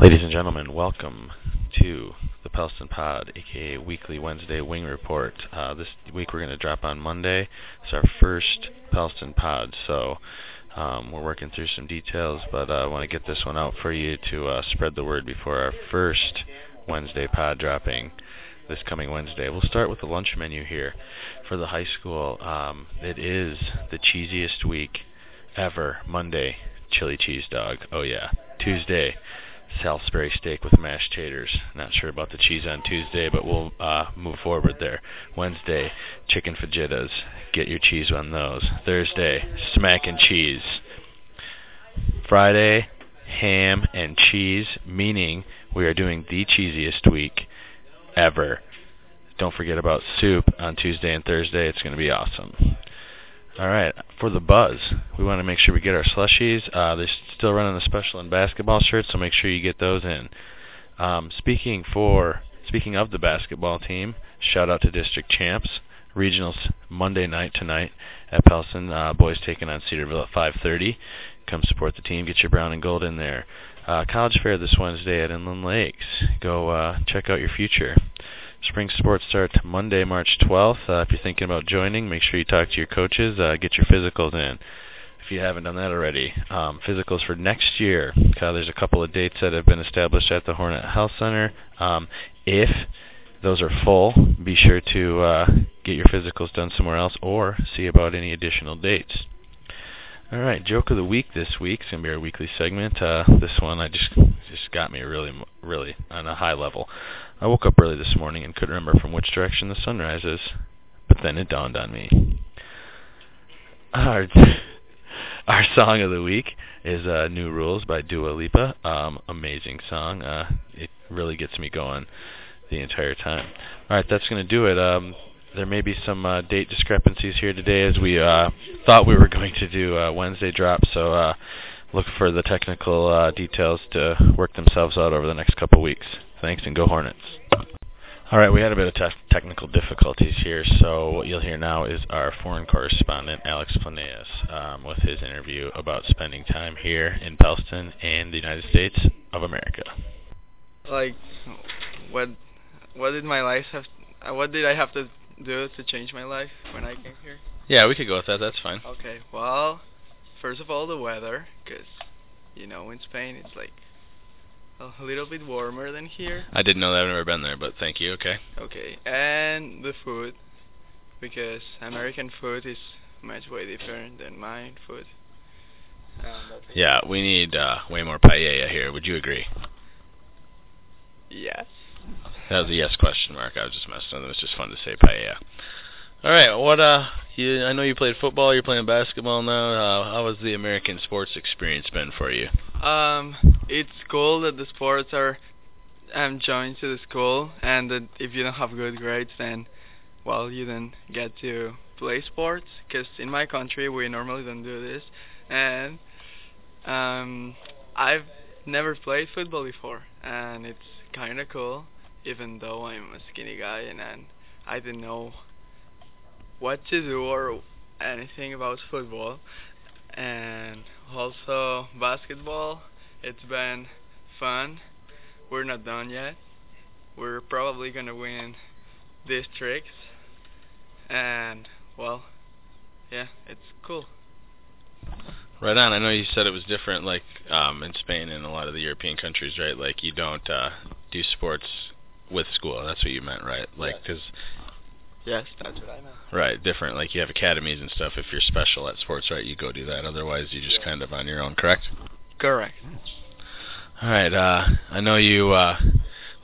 Ladies and gentlemen, welcome to the Pelston Pod, aka Weekly Wednesday Wing Report. Uh, this week we're going to drop on Monday. It's our first Pelston Pod, so um, we're working through some details, but uh, I want to get this one out for you to uh, spread the word before our first Wednesday pod dropping this coming Wednesday. We'll start with the lunch menu here for the high school. Um, it is the cheesiest week ever. Monday, chili cheese dog. Oh yeah. Tuesday, Salisbury steak with mashed taters. Not sure about the cheese on Tuesday, but we'll uh, move forward there. Wednesday, chicken fajitas. Get your cheese on those. Thursday, smack and cheese. Friday, ham and cheese, meaning we are doing the cheesiest week ever. Don't forget about soup on Tuesday and Thursday. It's going to be awesome. All right, for the buzz, we want to make sure we get our slushies. Uh, they're still running the special in basketball shirts, so make sure you get those in. Um, speaking for speaking of the basketball team, shout out to district champs. Regionals Monday night tonight at Pelston. Uh, boys taking on Cedarville at 5:30. Come support the team. Get your brown and gold in there. Uh, college fair this Wednesday at Inland Lakes. Go uh, check out your future. Spring sports start Monday, March 12th. Uh, if you're thinking about joining, make sure you talk to your coaches. Uh, get your physicals in if you haven't done that already. Um, physicals for next year. Uh, there's a couple of dates that have been established at the Hornet Health Center. Um, if those are full, be sure to uh, get your physicals done somewhere else or see about any additional dates. All right, joke of the week this week is gonna be our weekly segment. Uh, this one I just just got me really, really on a high level. I woke up early this morning and couldn't remember from which direction the sun rises, but then it dawned on me. Our our song of the week is uh, "New Rules" by Dua Lipa. Um, amazing song. Uh, it really gets me going the entire time. All right, that's to do it. Um, there may be some uh, date discrepancies here today, as we uh, thought we were going to do uh, Wednesday drop. So uh, look for the technical uh, details to work themselves out over the next couple weeks. Thanks, and go Hornets. All right, we had a bit of te- technical difficulties here, so what you'll hear now is our foreign correspondent, Alex Planeas, um, with his interview about spending time here in Pelston and the United States of America. Like, what, what did my life have? What did I have to do to change my life when I came here? Yeah, we could go with that. That's fine. Okay. Well, first of all, the weather, because you know in Spain it's like a little bit warmer than here. I didn't know that. I've never been there, but thank you. Okay. Okay, and the food, because American food is much way different than my food. Um, yeah, we need uh, way more paella here. Would you agree? That was a yes question mark. I was just messing with it. It was just fun to say paella. All right. What uh, you, I know you played football. You're playing basketball now. Uh, how has the American sports experience been for you? Um, it's cool that the sports are um joined to the school, and that if you don't have good grades, then well, you don't get to play sports. Because in my country, we normally don't do this, and um, I've never played football before, and it's kind of cool. Even though I'm a skinny guy, and, and I didn't know what to do or anything about football. And also basketball it's been fun. We're not done yet. We're probably gonna win districts and well yeah it's cool right on i know you said it was different like um in spain and a lot of the european countries right like you don't uh do sports with school that's what you meant right like because Yes, that's what I meant. Right, different. Like you have academies and stuff. If you're special at sports, right, you go do that. Otherwise, you just yeah. kind of on your own. Correct. Correct. All right. Uh, I know you uh,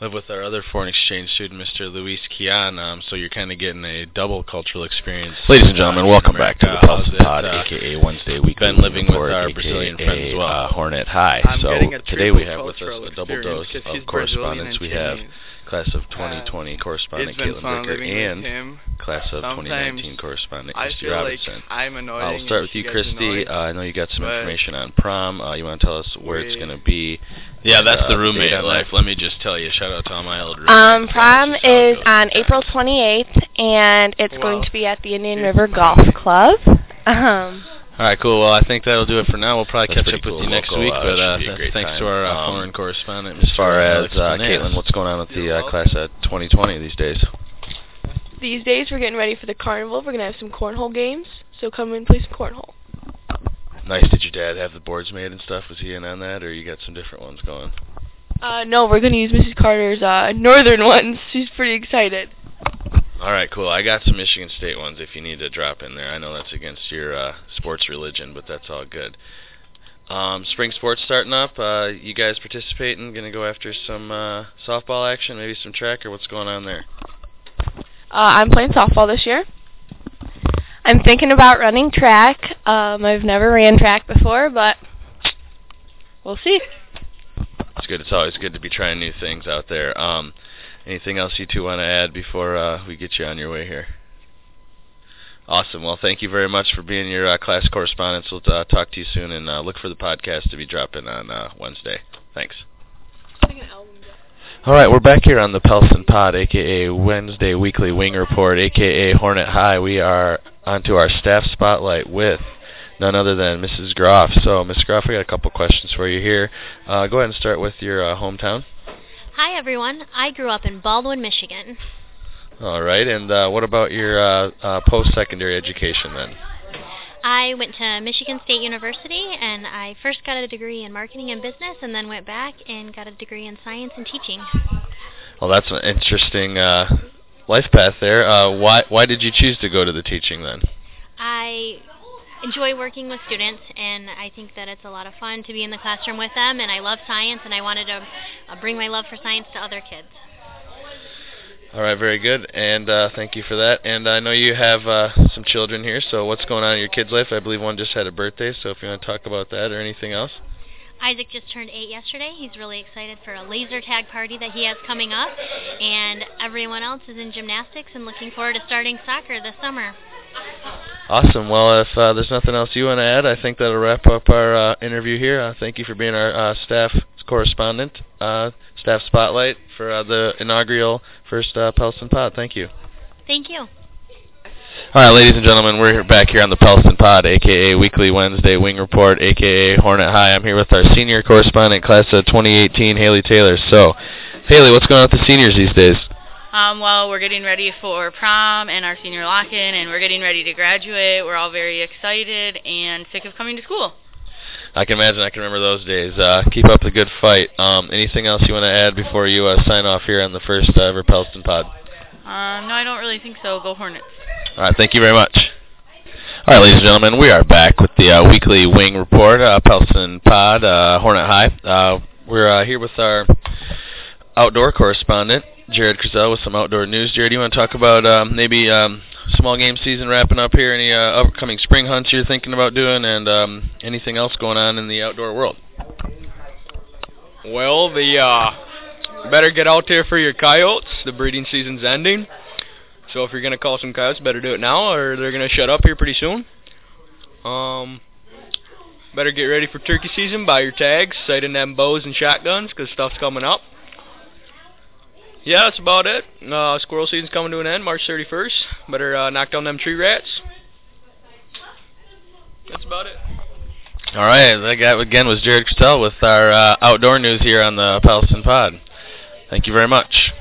live with our other foreign exchange student, Mr. Luis Kian. Um, so you're kind of getting a double cultural experience. Ladies and gentlemen, welcome back to the Pulse Pod, uh, aka Wednesday Week. Been living with our Brazilian friends as well. Uh, Hornet High. I'm so today we have with us a double dose of correspondence. We have class of 2020 uh, correspondent Caitlin Becker and class of Sometimes 2019 correspondent I Christy Robinson. Like I'm annoying I'll start with you, Christy. Uh, I know you got some information on prom. Uh, you want to tell us where it's going to be? Yeah, that's uh, the roommate life. Let me just tell you. Shout out to all my old roommates. Um, prom That's just how it is goes. on April 28th, and it's Wow. going to be at the Indian River. Golf Club. Um, All right, cool. Well, I think that'll do it for now. We'll probably That's catch up pretty with you next Local, week. uh, but uh, be a great thanks time. to our uh, Um, foreign correspondent, As far as uh, Caitlin, what's going on with the uh, class at 2020 these days? These days we're getting ready for the carnival. We're gonna have some cornhole games, so come and play some cornhole. Nice. Did your dad have the boards made and stuff? Was he in on that, or you got some different ones going? Uh, no, we're gonna use Mrs. Carter's uh, northern ones. She's pretty excited. All right, cool. I got some Michigan State ones if you need to drop in there. I know that's against your uh, sports religion, but that's all good. Um, spring sports starting up. Uh, you guys participating? Going to go after some uh, softball action, maybe some track, or what's going on there? Uh, I'm playing softball this year. I'm thinking about running track. Um, I've never ran track before, but we'll see. It's good. It's always good to be trying new things out there. Um, anything else you two want to add before uh, we get you on your way here? Awesome. Well, thank you very much for being your uh, class correspondent. We'll uh, talk to you soon, and uh, look for the podcast to be dropping on uh, Wednesday. Thanks. All right, we're back here on the Pelston Pod, aka Wednesday Weekly Wing Report, aka Hornet High. We are onto our staff spotlight with none other than Mrs. Groff. So, Miss Groff, we got a couple questions for you here. Uh, go ahead and start with your uh, hometown. Hi, everyone. I grew up in Baldwin, Michigan. All right, and uh, what about your uh, uh, post-secondary education then? I went to Michigan State University, and I first got a degree in marketing and business, and then went back and got a degree in science and teaching. Well, that's an interesting uh, life path there. Uh, why why did you choose to go to the teaching then? I enjoy working with students, and I think that it's a lot of fun to be in the classroom with them, and I love science, and I wanted to uh, bring my love for science to other kids. All right, very good, and uh, thank you for that. And I know you have uh, some children here, so what's going on in your kid's life? I believe one just had a birthday, so if you want to talk about that or anything else. Isaac just turned eight yesterday. He's really excited for a laser tag party that he has coming up, and everyone else is in gymnastics and looking forward to starting soccer this summer. Awesome. Well, if uh, there's nothing else you want to add, I think that'll wrap up our uh, interview here. Uh, thank you for being our uh, staff correspondent, uh, staff spotlight for uh, the inaugural first uh, Pelston Pod. Thank you. Thank you. All right, ladies and gentlemen, we're back here on the Pelston Pod, aka Weekly Wednesday Wing Report, aka Hornet High. I'm here with our senior correspondent, class of 2018, Haley Taylor. So, Haley, what's going on with the seniors these days? Um, well, we're getting ready for prom and our senior lock-in, and we're getting ready to graduate. We're all very excited and sick of coming to school. I can imagine. I can remember those days. Uh, keep up the good fight. Um, anything else you want to add before you uh, sign off here on the first uh, ever Pelston Pod? Um, no, I don't really think so. Go Hornets. All right, thank you very much. All right, ladies and gentlemen, we are back with the uh, weekly wing report, uh, Pelston Pod, uh, Hornet High. Uh, we're uh, here with our outdoor correspondent, Jared Crizel, with some outdoor news. Jared, you want to talk about um, maybe um, small game season wrapping up here, any uh, upcoming spring hunts you're thinking about doing, and um, anything else going on in the outdoor world? Well, the uh, better get out there for your coyotes. The breeding season's ending. So if you're gonna call some coyotes, better do it now, or they're gonna shut up here pretty soon. Um, better get ready for turkey season. Buy your tags, sight in them bows and shotguns, 'cause stuff's coming up. Yeah, that's about it. Uh, squirrel season's coming to an end, March 31st. Better uh, knock down them tree rats. That's about it. All right, that guy again was Jared Crizel with our uh, outdoor news here on the Pelston Pod. Thank you very much.